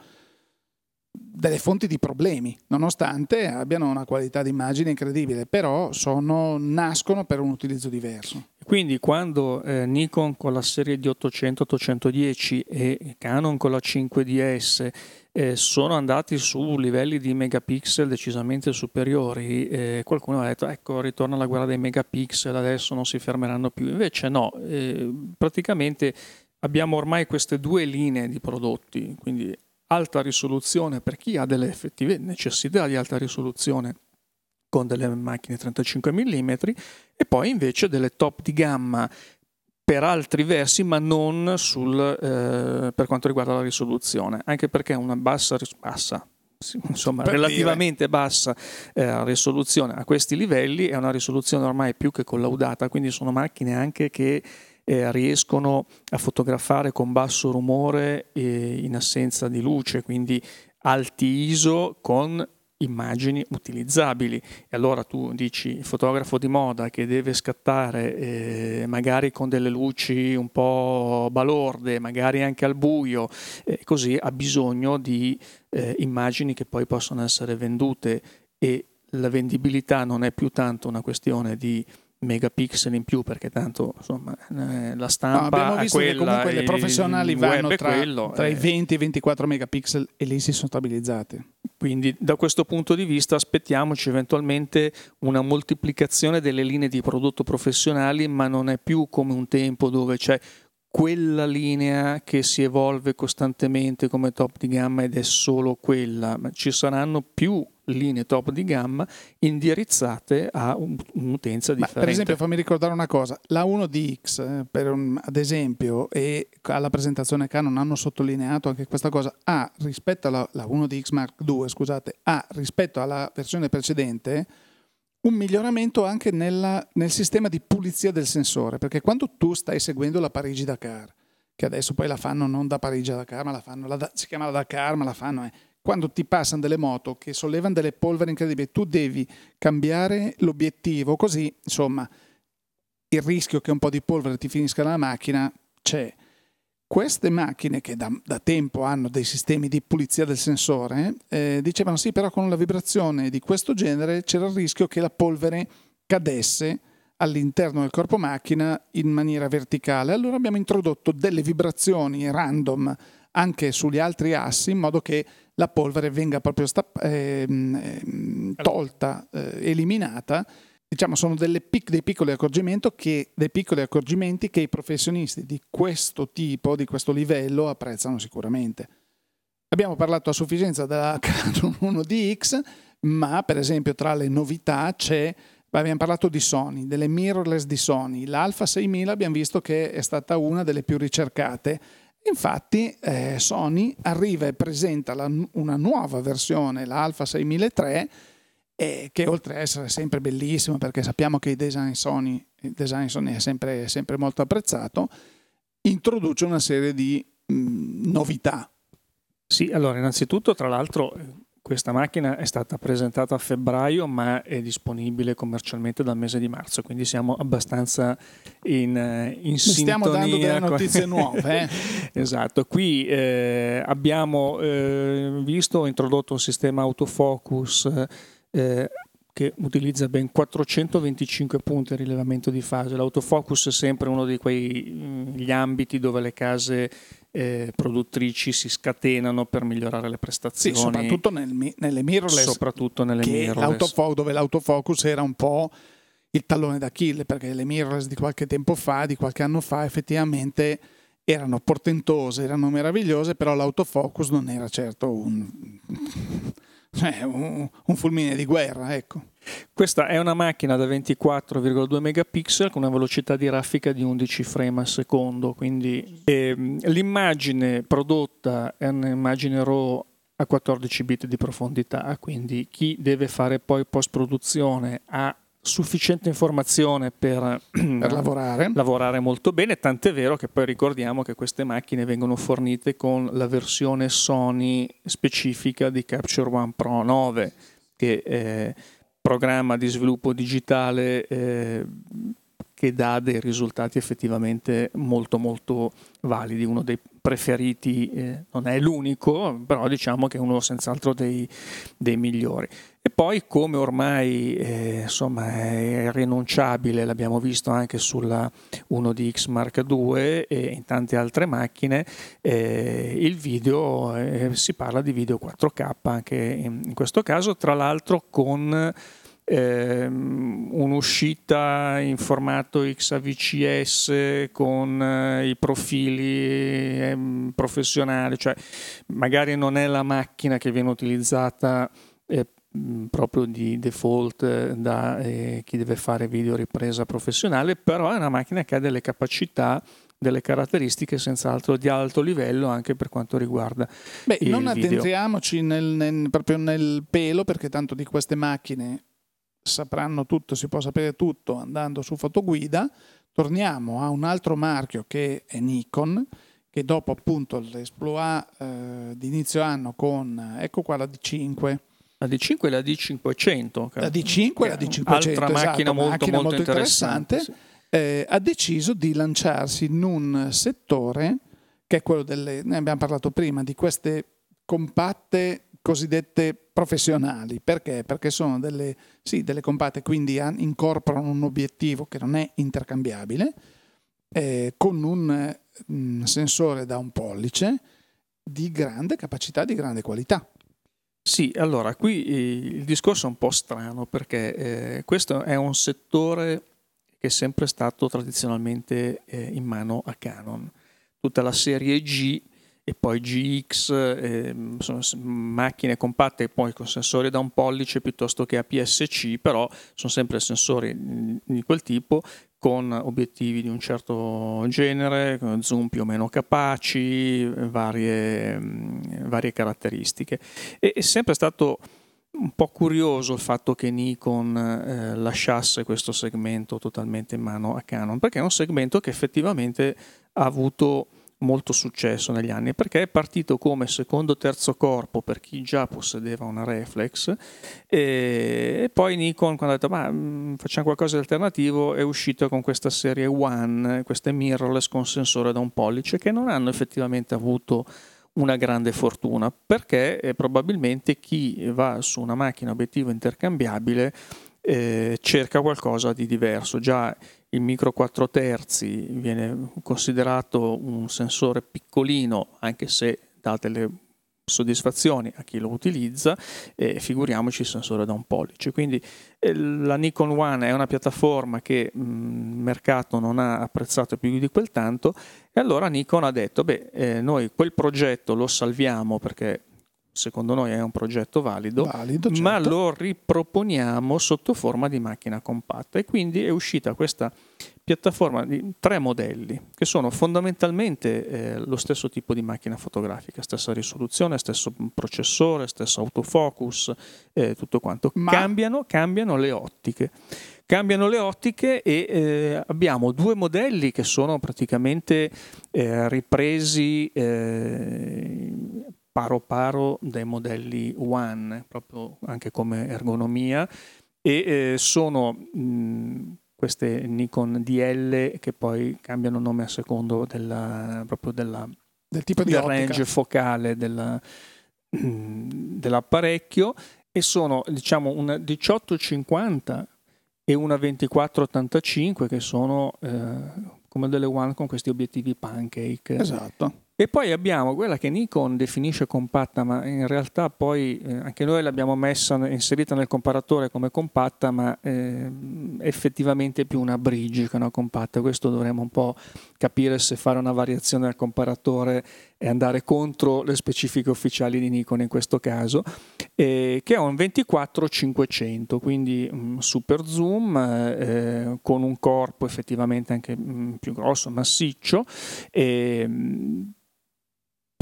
delle fonti di problemi, nonostante abbiano una qualità di immagine incredibile, però sono, nascono per un utilizzo diverso. Quindi quando eh, Nikon con la serie di 800-810 e Canon con la 5DS eh, sono andati su livelli di megapixel decisamente superiori, eh, qualcuno ha detto ecco ritorna la guerra dei megapixel, adesso non si fermeranno più. Invece no, eh, praticamente abbiamo ormai queste due linee di prodotti, quindi alta risoluzione per chi ha delle effettive necessità di alta risoluzione con delle macchine 35 mm e poi invece delle top di gamma per altri versi ma non sul, eh, per quanto riguarda la risoluzione anche perché una bassa, bassa insomma, relativamente dire. bassa eh, risoluzione a questi livelli, è una risoluzione ormai più che collaudata, quindi sono macchine anche che eh, riescono a fotografare con basso rumore eh, in assenza di luce, quindi alti ISO con immagini utilizzabili. E allora tu dici il fotografo di moda che deve scattare eh, magari con delle luci un po' balorde, magari anche al buio, eh, così ha bisogno di eh, immagini che poi possono essere vendute e la vendibilità non è più tanto una questione di megapixel in più perché tanto insomma eh, la stampa no, abbiamo visto quella, che comunque le professionali vanno tra, quello, tra eh. i 20 e i 24 megapixel e lì si sono stabilizzate quindi da questo punto di vista aspettiamoci eventualmente una moltiplicazione delle linee di prodotto professionali ma non è più come un tempo dove c'è quella linea che si evolve costantemente come top di gamma ed è solo quella, ma ci saranno più linee top di gamma indirizzate a un'utenza differente. per esempio, fammi ricordare una cosa: la 1DX, eh, un, ad esempio, e alla presentazione Canon hanno sottolineato anche questa cosa, ha rispetto alla la 1DX Mark II, scusate, ha rispetto alla versione precedente un miglioramento anche nella, nel sistema di pulizia del sensore, perché quando tu stai seguendo la Parigi-Dakar, che adesso poi la fanno non da Parigi a Dakar, ma la fanno, la, si chiama la Dakar, ma la fanno, eh, quando ti passano delle moto che sollevano delle polveri incredibili, tu devi cambiare l'obiettivo, così insomma il rischio che un po' di polvere ti finisca nella macchina c'è. Queste macchine che da, da, tempo hanno dei sistemi di pulizia del sensore eh, dicevano sì, però con una vibrazione di questo genere c'era il rischio che la polvere cadesse all'interno del corpo macchina in maniera verticale. Allora abbiamo introdotto delle vibrazioni random anche sugli altri assi in modo che la polvere venga proprio stapp- ehm, ehm, tolta, eh, eliminata diciamo, sono pic- dei, piccoli che, dei piccoli accorgimenti che i professionisti di questo tipo, di questo livello, apprezzano sicuramente. Abbiamo parlato a sufficienza della Canon 1DX, ma per esempio tra le novità c'è, abbiamo parlato di Sony, delle mirrorless di Sony, l'Alpha 6000 abbiamo visto che è stata una delle più ricercate. Infatti eh, Sony arriva e presenta la, una nuova versione, l'Alpha 6003, e che oltre a essere sempre bellissimo perché sappiamo che design Sony, il design Sony è sempre, sempre molto apprezzato, introduce una serie di mh, mm, novità. Sì, allora innanzitutto tra l'altro questa macchina è stata presentata a febbraio ma è disponibile commercialmente dal mese di marzo, quindi siamo abbastanza in, eh, in Stiamo dando delle notizie nuove. Eh? esatto, qui eh, abbiamo eh, visto, introdotto un sistema autofocus eh, che utilizza ben 425 punti di rilevamento di fase. L'autofocus è sempre uno di quegli ambiti dove le case eh, produttrici si scatenano per migliorare le prestazioni. Sì, soprattutto nel, nelle mirrorless. Soprattutto nelle mirrorless. Dove l'autofocus era un po' il tallone d'Achille, perché le mirrorless di qualche tempo fa, di qualche anno fa, effettivamente erano portentose, erano meravigliose, però l'autofocus non era certo un cioè, un, un fulmine di guerra, ecco. Questa è una macchina da 24,2 megapixel con una velocità di raffica di 11 frame al secondo, quindi ehm, l'immagine prodotta è un'immagine RAW a 14 bit di profondità, quindi chi deve fare poi post produzione ha sufficiente informazione per, per lavorare. lavorare. molto bene, tant'è vero che poi ricordiamo che queste macchine vengono fornite con la versione Sony specifica di Capture One Pro 9, che è programma di sviluppo digitale eh, che dà dei risultati effettivamente molto molto validi, uno dei preferiti, eh, non è l'unico, però diciamo che è uno senz'altro dei, dei migliori. E poi come ormai eh, insomma, è rinunciabile, l'abbiamo visto anche sulla 1DX Mark II e in tante altre macchine, eh, il video, eh, si parla di video 4K anche in, in questo caso, tra l'altro con ehm, un'uscita in formato XAVCS con eh, i profili ehm, professionali, cioè magari non è la macchina che viene utilizzata eh, proprio di default eh, da eh, chi deve fare video ripresa professionale, però è una macchina che ha delle capacità delle caratteristiche senz'altro di alto livello anche per quanto riguarda Beh, il non video. addentriamoci nel, nel, proprio nel pelo perché tanto di queste macchine sapranno tutto, si può sapere tutto andando su fotoguida. Torniamo a un altro marchio che è Nikon, che dopo appunto l'esploit eh, di inizio anno con, ecco qua la D5, la D5 e la D500. La D5 e la D500, altra esatto, macchina molto, macchina molto, molto interessante. interessante sì. eh, ha deciso di lanciarsi in un settore che è quello delle, ne abbiamo parlato prima, di queste compatte cosiddette professionali. Perché? Perché sono delle, sì, delle compatte, quindi incorporano un obiettivo che non è intercambiabile, eh, con un, un sensore da un pollice di grande capacità, di grande qualità. Sì, allora qui eh, il discorso è un po' strano perché eh, questo è un settore che è sempre stato tradizionalmente eh, in mano a Canon. Tutta la serie G e poi GX eh, sono macchine compatte poi con sensori da un pollice piuttosto che APS-C, però sono sempre sensori di quel tipo con obiettivi di un certo genere, zoom più o meno capaci, varie, varie caratteristiche. E è sempre stato un po' curioso il fatto che Nikon eh, lasciasse questo segmento totalmente in mano a Canon, perché è un segmento che effettivamente ha avuto molto successo negli anni perché è partito come secondo terzo corpo per chi già possedeva una reflex e, poi Nikon quando ha detto ma mm, facciamo qualcosa di alternativo è uscito con questa serie One queste mirrorless con sensore da un pollice che non hanno effettivamente avuto una grande fortuna perché eh, probabilmente chi va su una macchina obiettivo intercambiabile eh, cerca qualcosa di diverso. Già il micro 4 terzi viene considerato un sensore piccolino, anche se dà delle soddisfazioni a chi lo utilizza, e figuriamoci il sensore da un pollice. Quindi eh, la Nikon One è una piattaforma che il mercato non ha apprezzato più di quel tanto e allora Nikon ha detto, beh, eh, noi quel progetto lo salviamo perché secondo noi è un progetto valido, valido certo. ma lo riproponiamo sotto forma di macchina compatta e quindi è uscita questa piattaforma di tre modelli che sono fondamentalmente eh, lo stesso tipo di macchina fotografica, stessa risoluzione, stesso processore, stesso autofocus, eh, tutto quanto. Ma... Cambiano, cambiano le ottiche. Cambiano le ottiche e eh, abbiamo due modelli che sono praticamente eh, ripresi eh, paro paro dai modelli One, proprio anche come ergonomia, e eh, sono mh, queste Nikon DL che poi cambiano nome a secondo della, proprio della, del tipo di del range focale della, dell'apparecchio e sono diciamo una 1850 e una 2485 che sono eh, come delle One con questi obiettivi pancake. Esatto. E poi abbiamo quella che Nikon definisce compatta, ma in realtà poi eh, anche noi l'abbiamo messa, inserita nel comparatore come compatta, ma eh, effettivamente più una bridge che una compatta. Questo dovremmo un po' capire se fare una variazione del comparatore e andare contro le specifiche ufficiali di Nikon in questo caso, eh, che è un 24-500, quindi un super zoom eh, con un corpo effettivamente anche mh, mm, più grosso, massiccio. E,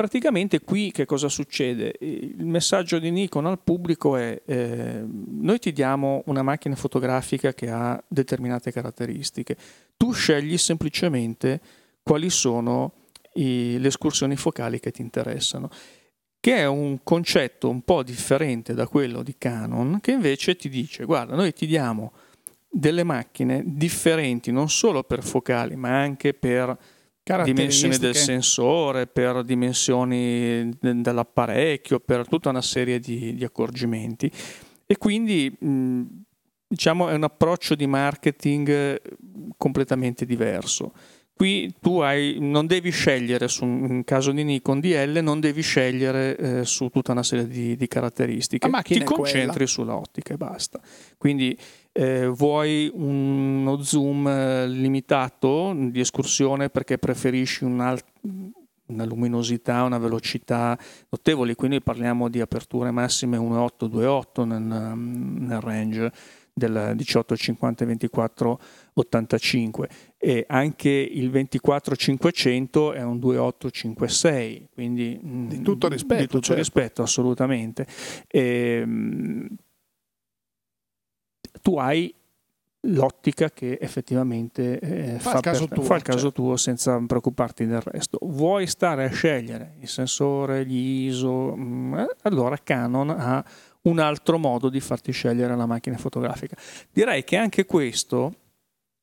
praticamente qui che cosa succede? Il messaggio di Nikon al pubblico è eh, noi ti diamo una macchina fotografica che ha determinate caratteristiche, tu scegli semplicemente quali sono i, le escursioni focali che ti interessano che è un concetto un po' differente da quello di Canon, che invece ti dice, guarda, noi ti diamo delle macchine differenti non solo per focali, ma anche per dimensioni del sensore, per dimensioni dell'apparecchio, per tutta una serie di, di accorgimenti. E quindi mh, diciamo è un approccio di marketing completamente diverso. Qui tu hai, non devi scegliere, su, in caso di Nikon DL, non devi scegliere eh, su tutta una serie di, di caratteristiche. Ti concentri sull'ottica e basta. Quindi eh, vuoi uno zoom eh, limitato di escursione perché preferisci un alt- una luminosità, una velocità notevoli, quindi parliamo di aperture massime 1.8, 2.8 nel, nel range del 18, 50, 24, 85 e anche il 24500 è un 2856, quindi mm, di tutto rispetto, di tutto certo. rispetto assolutamente. E, ehm, tu hai l'ottica che effettivamente eh, fa, fa, il caso, per, tuo, fa il caso certo. tuo senza preoccuparti del resto. Vuoi stare a scegliere il sensore, gli ISO, mh, mm, allora Canon ha un altro modo di farti scegliere la macchina fotografica. Direi che anche questo,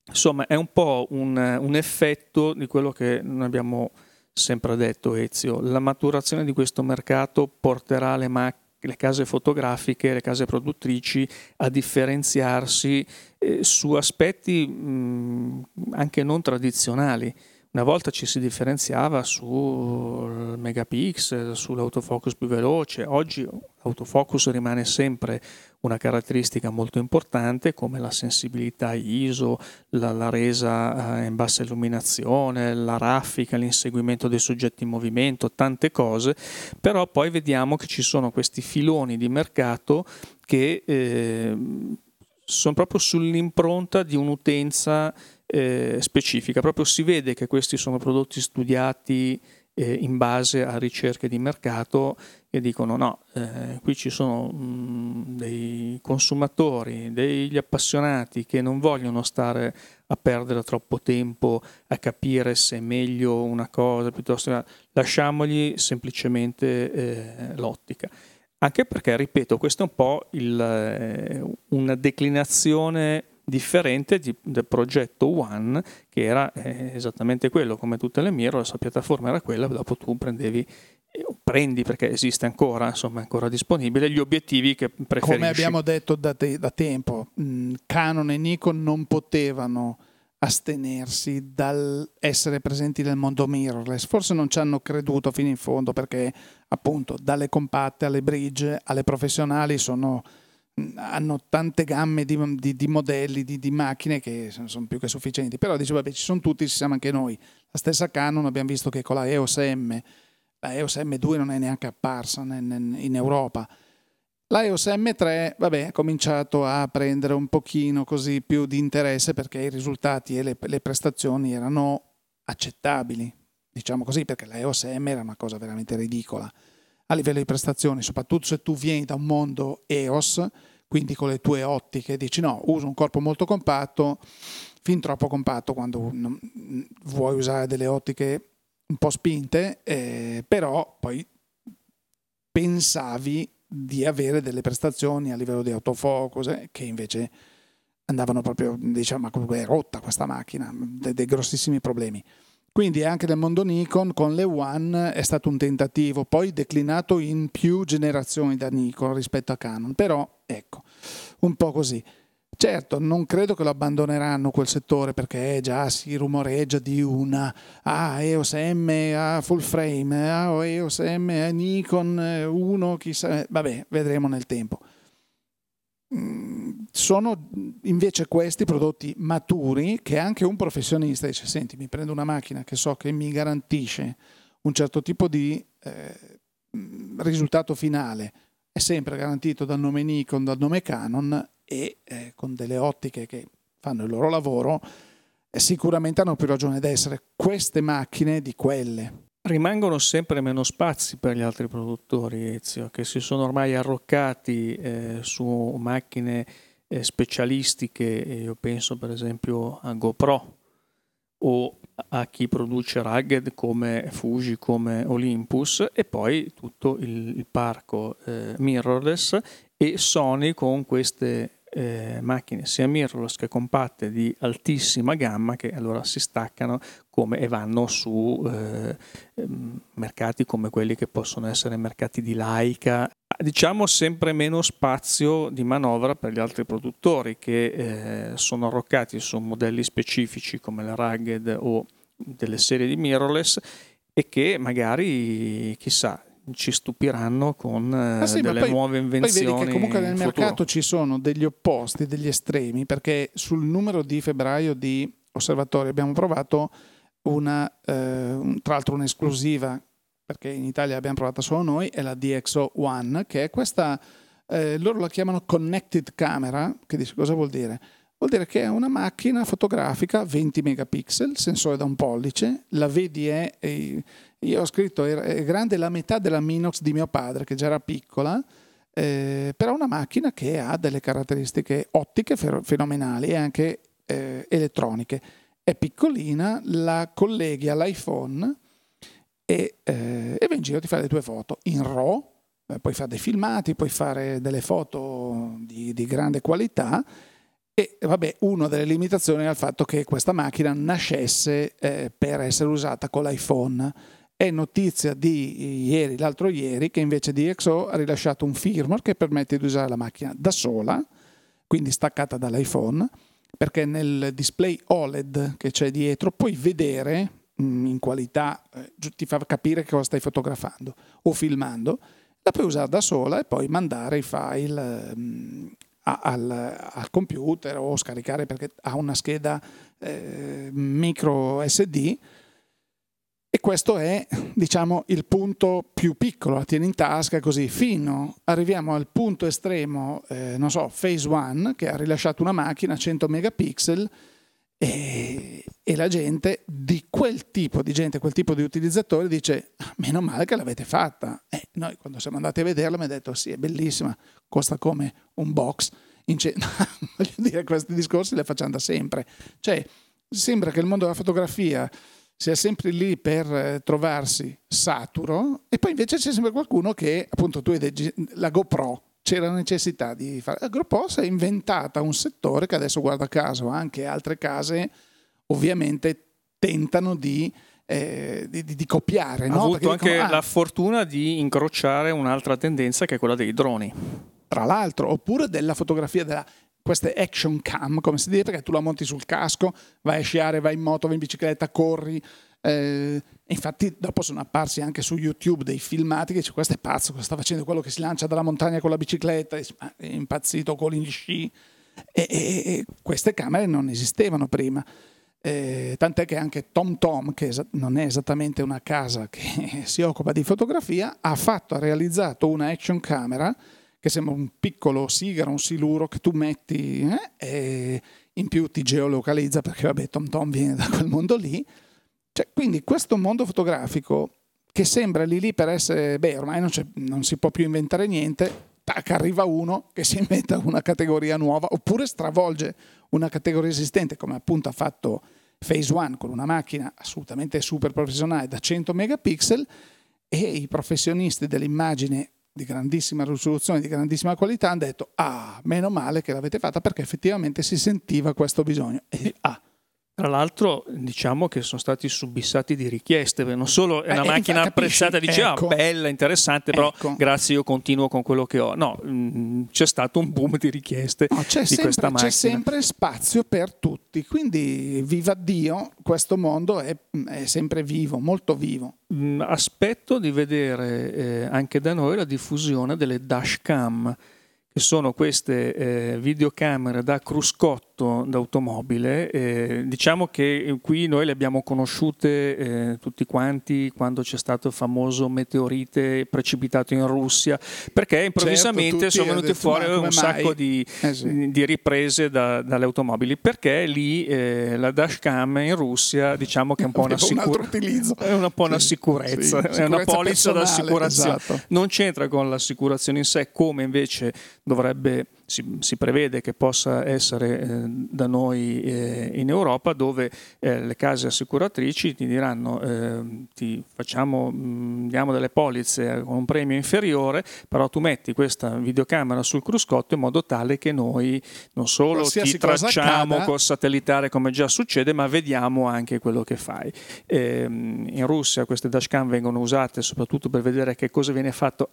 insomma, è un po' un, un effetto di quello che noi abbiamo sempre detto, Ezio. La maturazione di questo mercato porterà le macchine le case fotografiche, le case produttrici a differenziarsi eh, su aspetti mh, anche non tradizionali. Una volta ci si differenziava sul megapixel, sull'autofocus più veloce, oggi l'autofocus rimane sempre una caratteristica molto importante come la sensibilità ISO, la, la resa eh, in bassa illuminazione, la raffica, l'inseguimento dei soggetti in movimento, tante cose, però poi vediamo che ci sono questi filoni di mercato che eh, sono proprio sull'impronta di un'utenza eh, specifica, proprio si vede che questi sono prodotti studiati eh, in base a ricerche di mercato e dicono no, eh, qui ci sono mh, mm, dei consumatori, degli appassionati che non vogliono stare a perdere troppo tempo a capire se è meglio una cosa piuttosto che lasciamogli semplicemente eh, l'ottica. Anche perché, ripeto, questo è un po' il, eh, una declinazione differente di, del progetto One che era eh, esattamente quello come tutte le mirror la piattaforma era quella dopo tu prendevi eh, prendi perché esiste ancora insomma è ancora disponibile gli obiettivi che preferisci come abbiamo detto da, te, da tempo mh, Canon e Nikon non potevano astenersi dal essere presenti nel mondo mirrorless. Forse non ci hanno creduto fino in fondo perché appunto dalle compatte alle bridge alle professionali sono hanno tante gamme di, di, di modelli, di, di, macchine che sono più che sufficienti. Però dice, vabbè, ci sono tutti, ci siamo anche noi. La stessa Canon abbiamo visto che con la EOS M, la EOS M2 non è neanche apparsa in Europa. La EOS M3, vabbè, ha cominciato a prendere un pochino così più di interesse perché i risultati e le, le prestazioni erano accettabili, diciamo così, perché la EOS M era una cosa veramente ridicola a livello di prestazioni, soprattutto se tu vieni da un mondo EOS, quindi con le tue ottiche dici no, uso un corpo molto compatto, fin troppo compatto quando vuoi usare delle ottiche un po' spinte, eh, però poi pensavi di avere delle prestazioni a livello di autofocus eh, che invece andavano proprio, diciamo, è rotta questa macchina, dei grossissimi problemi. Quindi anche nel mondo Nikon con le One è stato un tentativo, poi declinato in più generazioni da Nikon rispetto a Canon, però ecco, un po' così. Certo, non credo che lo abbandoneranno quel settore perché già si rumoreggia di una ah, EOS M a full frame, ah, EOS M a Nikon 1, chissà, vabbè, vedremo nel tempo. Mm, sono invece questi prodotti maturi che anche un professionista dice senti mi prendo una macchina che so che mi garantisce un certo tipo di eh, risultato finale è sempre garantito dal nome Nikon, dal nome Canon e eh, con delle ottiche che fanno il loro lavoro eh, sicuramente hanno più ragione d'essere queste macchine di quelle Rimangono sempre meno spazi per gli altri produttori, Ezio, che si sono ormai arroccati eh, su macchine eh, specialistiche, io penso per esempio a GoPro o a chi produce rugged come Fuji, come Olympus e poi tutto il, il parco eh, mirrorless e Sony con queste eh, macchine sia mirrorless che compatte di altissima gamma che allora si staccano come e vanno su eh, ehm, mercati come quelli che possono essere mercati di Laika diciamo sempre meno spazio di manovra per gli altri produttori che eh, sono arroccati su modelli specifici come la Rugged o delle serie di mirrorless e che magari chissà ci stupiranno con eh, ah sì, delle poi, nuove invenzioni. Poi vedi che comunque nel mercato ci sono degli opposti, degli estremi, perché sul numero di febbraio di osservatori abbiamo provato una, eh, tra l'altro un'esclusiva, perché in Italia abbiamo provata solo noi, è la DxO One, che è questa, eh, loro la chiamano connected camera, che dice cosa vuol dire? vuol dire che è una macchina fotografica 20 megapixel, sensore da un pollice, la vedi è, è io ho scritto è grande la metà della Minox di mio padre che già era piccola, eh, però una macchina che ha delle caratteristiche ottiche fenomenali e anche eh, elettroniche. È piccolina, la colleghi all'iPhone e, eh, e va in giro ti fa le tue foto in RAW, eh, puoi fare dei filmati, puoi fare delle foto di, di grande qualità e vabbè, una delle limitazioni è il fatto che questa macchina nascesse eh, per essere usata con l'iPhone. È notizia di ieri, l'altro ieri, che invece DxO ha rilasciato un firmware che permette di usare la macchina da sola, quindi staccata dall'iPhone, perché nel display OLED che c'è dietro puoi vedere mm, in qualità, eh, ti fa capire che cosa stai fotografando o filmando, la puoi usare da sola e poi mandare i file mm, al, al, computer o scaricare perché ha una scheda eh, micro SD e questo è diciamo il punto più piccolo, la tieni in tasca così fino arriviamo al punto estremo, eh, non so, Phase One che ha rilasciato una macchina a 100 megapixel e, e, la gente di quel tipo di gente, quel tipo di utilizzatori dice ah, meno male che l'avete fatta. E noi quando siamo andati a vederla mi ha detto sì è bellissima, costa come un box. Ce- voglio dire questi discorsi li facciamo da sempre. Cioè sembra che il mondo della fotografia sia sempre lì per eh, trovarsi saturo e poi invece c'è sempre qualcuno che appunto tu hai la GoPro c'era necessità di fare. La GoPro si è inventata un settore che adesso, guarda caso, anche altre case ovviamente tentano di, eh, di, di, di copiare. Ha no? avuto Perché anche dicono, ah, la fortuna di incrociare un'altra tendenza che è quella dei droni. Tra l'altro, oppure della fotografia della queste action cam, come si dice, perché tu la monti sul casco, vai a sciare, vai in moto, vai in bicicletta, corri, eh, infatti dopo sono apparsi anche su YouTube dei filmati che dice questo è pazzo, cosa sta facendo quello che si lancia dalla montagna con la bicicletta, è impazzito con gli sci. E, e, e queste camere non esistevano prima. Eh, tant'è che anche Tom Tom, che non è esattamente una casa che si occupa di fotografia, ha fatto, ha realizzato una action camera che sembra un piccolo sigaro, un siluro che tu metti eh, e in più ti geolocalizza perché vabbè Tom Tom viene da quel mondo lì. Cioè, quindi questo mondo fotografico che sembra lì lì per essere, beh ormai non, non si può più inventare niente, tac, arriva uno che si inventa una categoria nuova oppure stravolge una categoria esistente come appunto ha fatto Phase One con una macchina assolutamente super professionale da 100 megapixel e i professionisti dell'immagine di grandissima risoluzione, di grandissima qualità hanno detto ah, meno male che l'avete fatta perché effettivamente si sentiva questo bisogno. E ah, tra l'altro diciamo che sono stati subissati di richieste, non solo è una eh, macchina apprezzata, dice ah, ecco, ah, bella, interessante, però ecco. grazie io continuo con quello che ho. No, mh, mm, c'è stato un boom di richieste no, di sempre, questa macchina. C'è sempre spazio per tutti, quindi viva Dio, questo mondo è, è sempre vivo, molto vivo. Mh, aspetto di vedere eh, anche da noi la diffusione delle dashcam che sono queste eh, videocamere da cruscotto d'automobile. Eh, diciamo che qui noi le abbiamo conosciute eh, tutti quanti quando c'è stato il famoso meteorite precipitato in Russia, perché improvvisamente certo, sono venute fuori un sacco di, eh sì. di, riprese da, dalle automobili, perché lì eh, la dashcam in Russia diciamo che è un po' una, sicur- un è una, po una sì, sicurezza, sì, è una polizza d'assicurazione. Esatto. Non c'entra con l'assicurazione in sé, come invece dovrebbe, si, si, prevede che possa essere eh, da noi eh, in Europa dove eh, le case assicuratrici ti diranno eh, ti facciamo, mh, mm, diamo delle polizze con un premio inferiore, però tu metti questa videocamera sul cruscotto in modo tale che noi non solo Qualsiasi ti tracciamo col satellitare come già succede, ma vediamo anche quello che fai. Ehm, in Russia queste dashcam vengono usate soprattutto per vedere che cosa viene fatto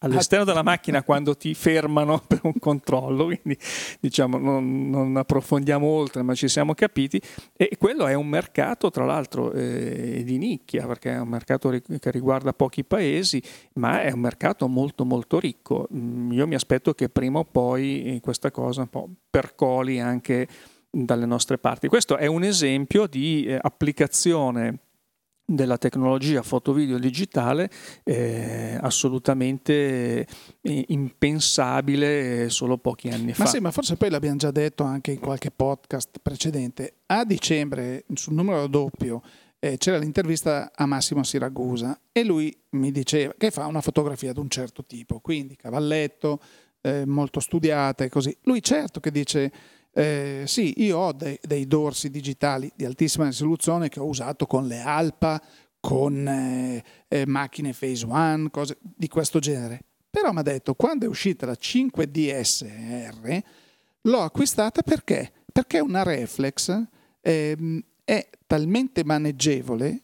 all'esterno della macchina quando ti fermano per un controllo, quindi diciamo non, non, approfondiamo oltre, ma ci siamo capiti. E quello è un mercato, tra l'altro, eh, di nicchia, perché è un mercato che riguarda pochi paesi, ma è un mercato molto molto ricco. Mm, io mi aspetto che prima o poi questa cosa un po' percoli anche dalle nostre parti. Questo è un esempio di eh, applicazione della tecnologia foto-video digitale eh, assolutamente eh, impensabile solo pochi anni fa. Ma sì, ma forse poi l'abbiamo già detto anche in qualche podcast precedente. A dicembre, sul numero doppio, eh, c'era l'intervista a Massimo Siragusa e lui mi diceva che fa una fotografia di un certo tipo, quindi cavalletto, eh, molto studiata e così. Lui certo che dice eh, sì, io ho dei, dei, dorsi digitali di altissima risoluzione che ho usato con le Alpa, con eh, eh, macchine Phase One, cose di questo genere. Però mi ha detto, quando è uscita la 5DSR, l'ho acquistata perché? Perché una reflex ehm, è talmente maneggevole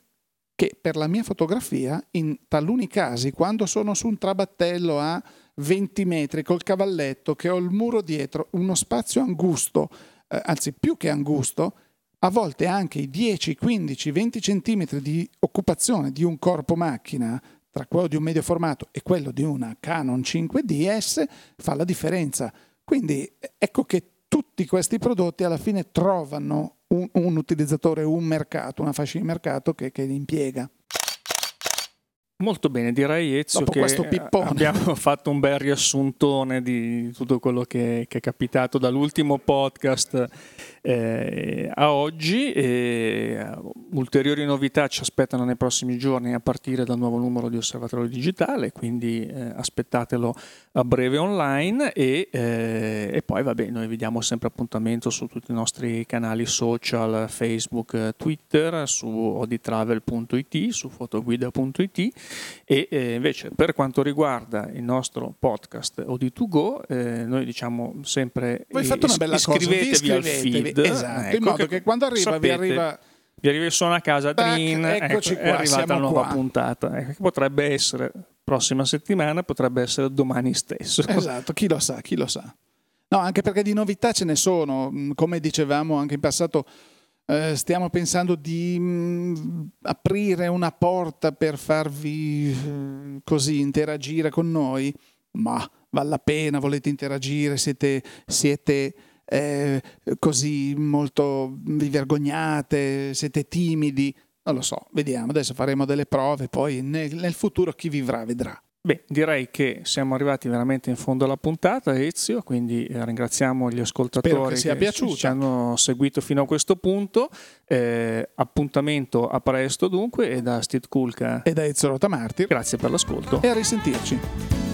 che per la mia fotografia, in taluni casi, quando sono su un trabattello a 20 metri col cavalletto che ho il muro dietro, uno spazio angusto, eh, anzi più che angusto, a volte anche i 10, 15, 20 centimetri di occupazione di un corpo macchina tra quello di un medio formato e quello di una Canon 5DS fa la differenza. Quindi ecco che tutti questi prodotti alla fine trovano un, un utilizzatore, un mercato, una fascia di mercato che, che li impiega. Molto bene, direi Ezio Dopo che abbiamo fatto un bel riassuntone di tutto quello che, che è capitato dall'ultimo podcast eh, a oggi. E, ulteriori novità ci aspettano nei prossimi giorni a partire dal nuovo numero di Osservatorio Digitale, quindi eh, aspettatelo a breve online e, eh, e, poi vabbè, noi vi diamo sempre appuntamento su tutti i nostri canali social, Facebook, Twitter, su oditravel.it, su fotoguida.it e eh, invece per quanto riguarda il nostro podcast Odi2Go, eh, noi diciamo sempre Voi fate una bella iscrivetevi, cosa, iscrivetevi al feed. Esatto, ecco, in modo che quando arriva sapete, vi arriva vi arriva il suono a casa, Tac, trin, eccoci ecco, qua, è arrivata la nuova qua. puntata. Ecco, potrebbe essere prossima settimana, potrebbe essere domani stesso. Esatto, chi lo sa, chi lo sa. No, anche perché di novità ce ne sono, mm, come dicevamo anche in passato, eh, stiamo pensando di mh, aprire una porta per farvi eh, così interagire con noi, ma vale la pena, volete interagire, siete, siete eh, così molto vi vergognate, siete timidi. Non lo so, vediamo, adesso faremo delle prove, poi nel, nel futuro chi vivrà vedrà. Beh, direi che siamo arrivati veramente in fondo alla puntata, Ezio, quindi eh, ringraziamo gli ascoltatori che, che ci hanno seguito fino a questo punto. Eh, appuntamento a presto dunque e da Steve Kulka e da Ezio Rotamartir. Grazie per l'ascolto e a risentirci.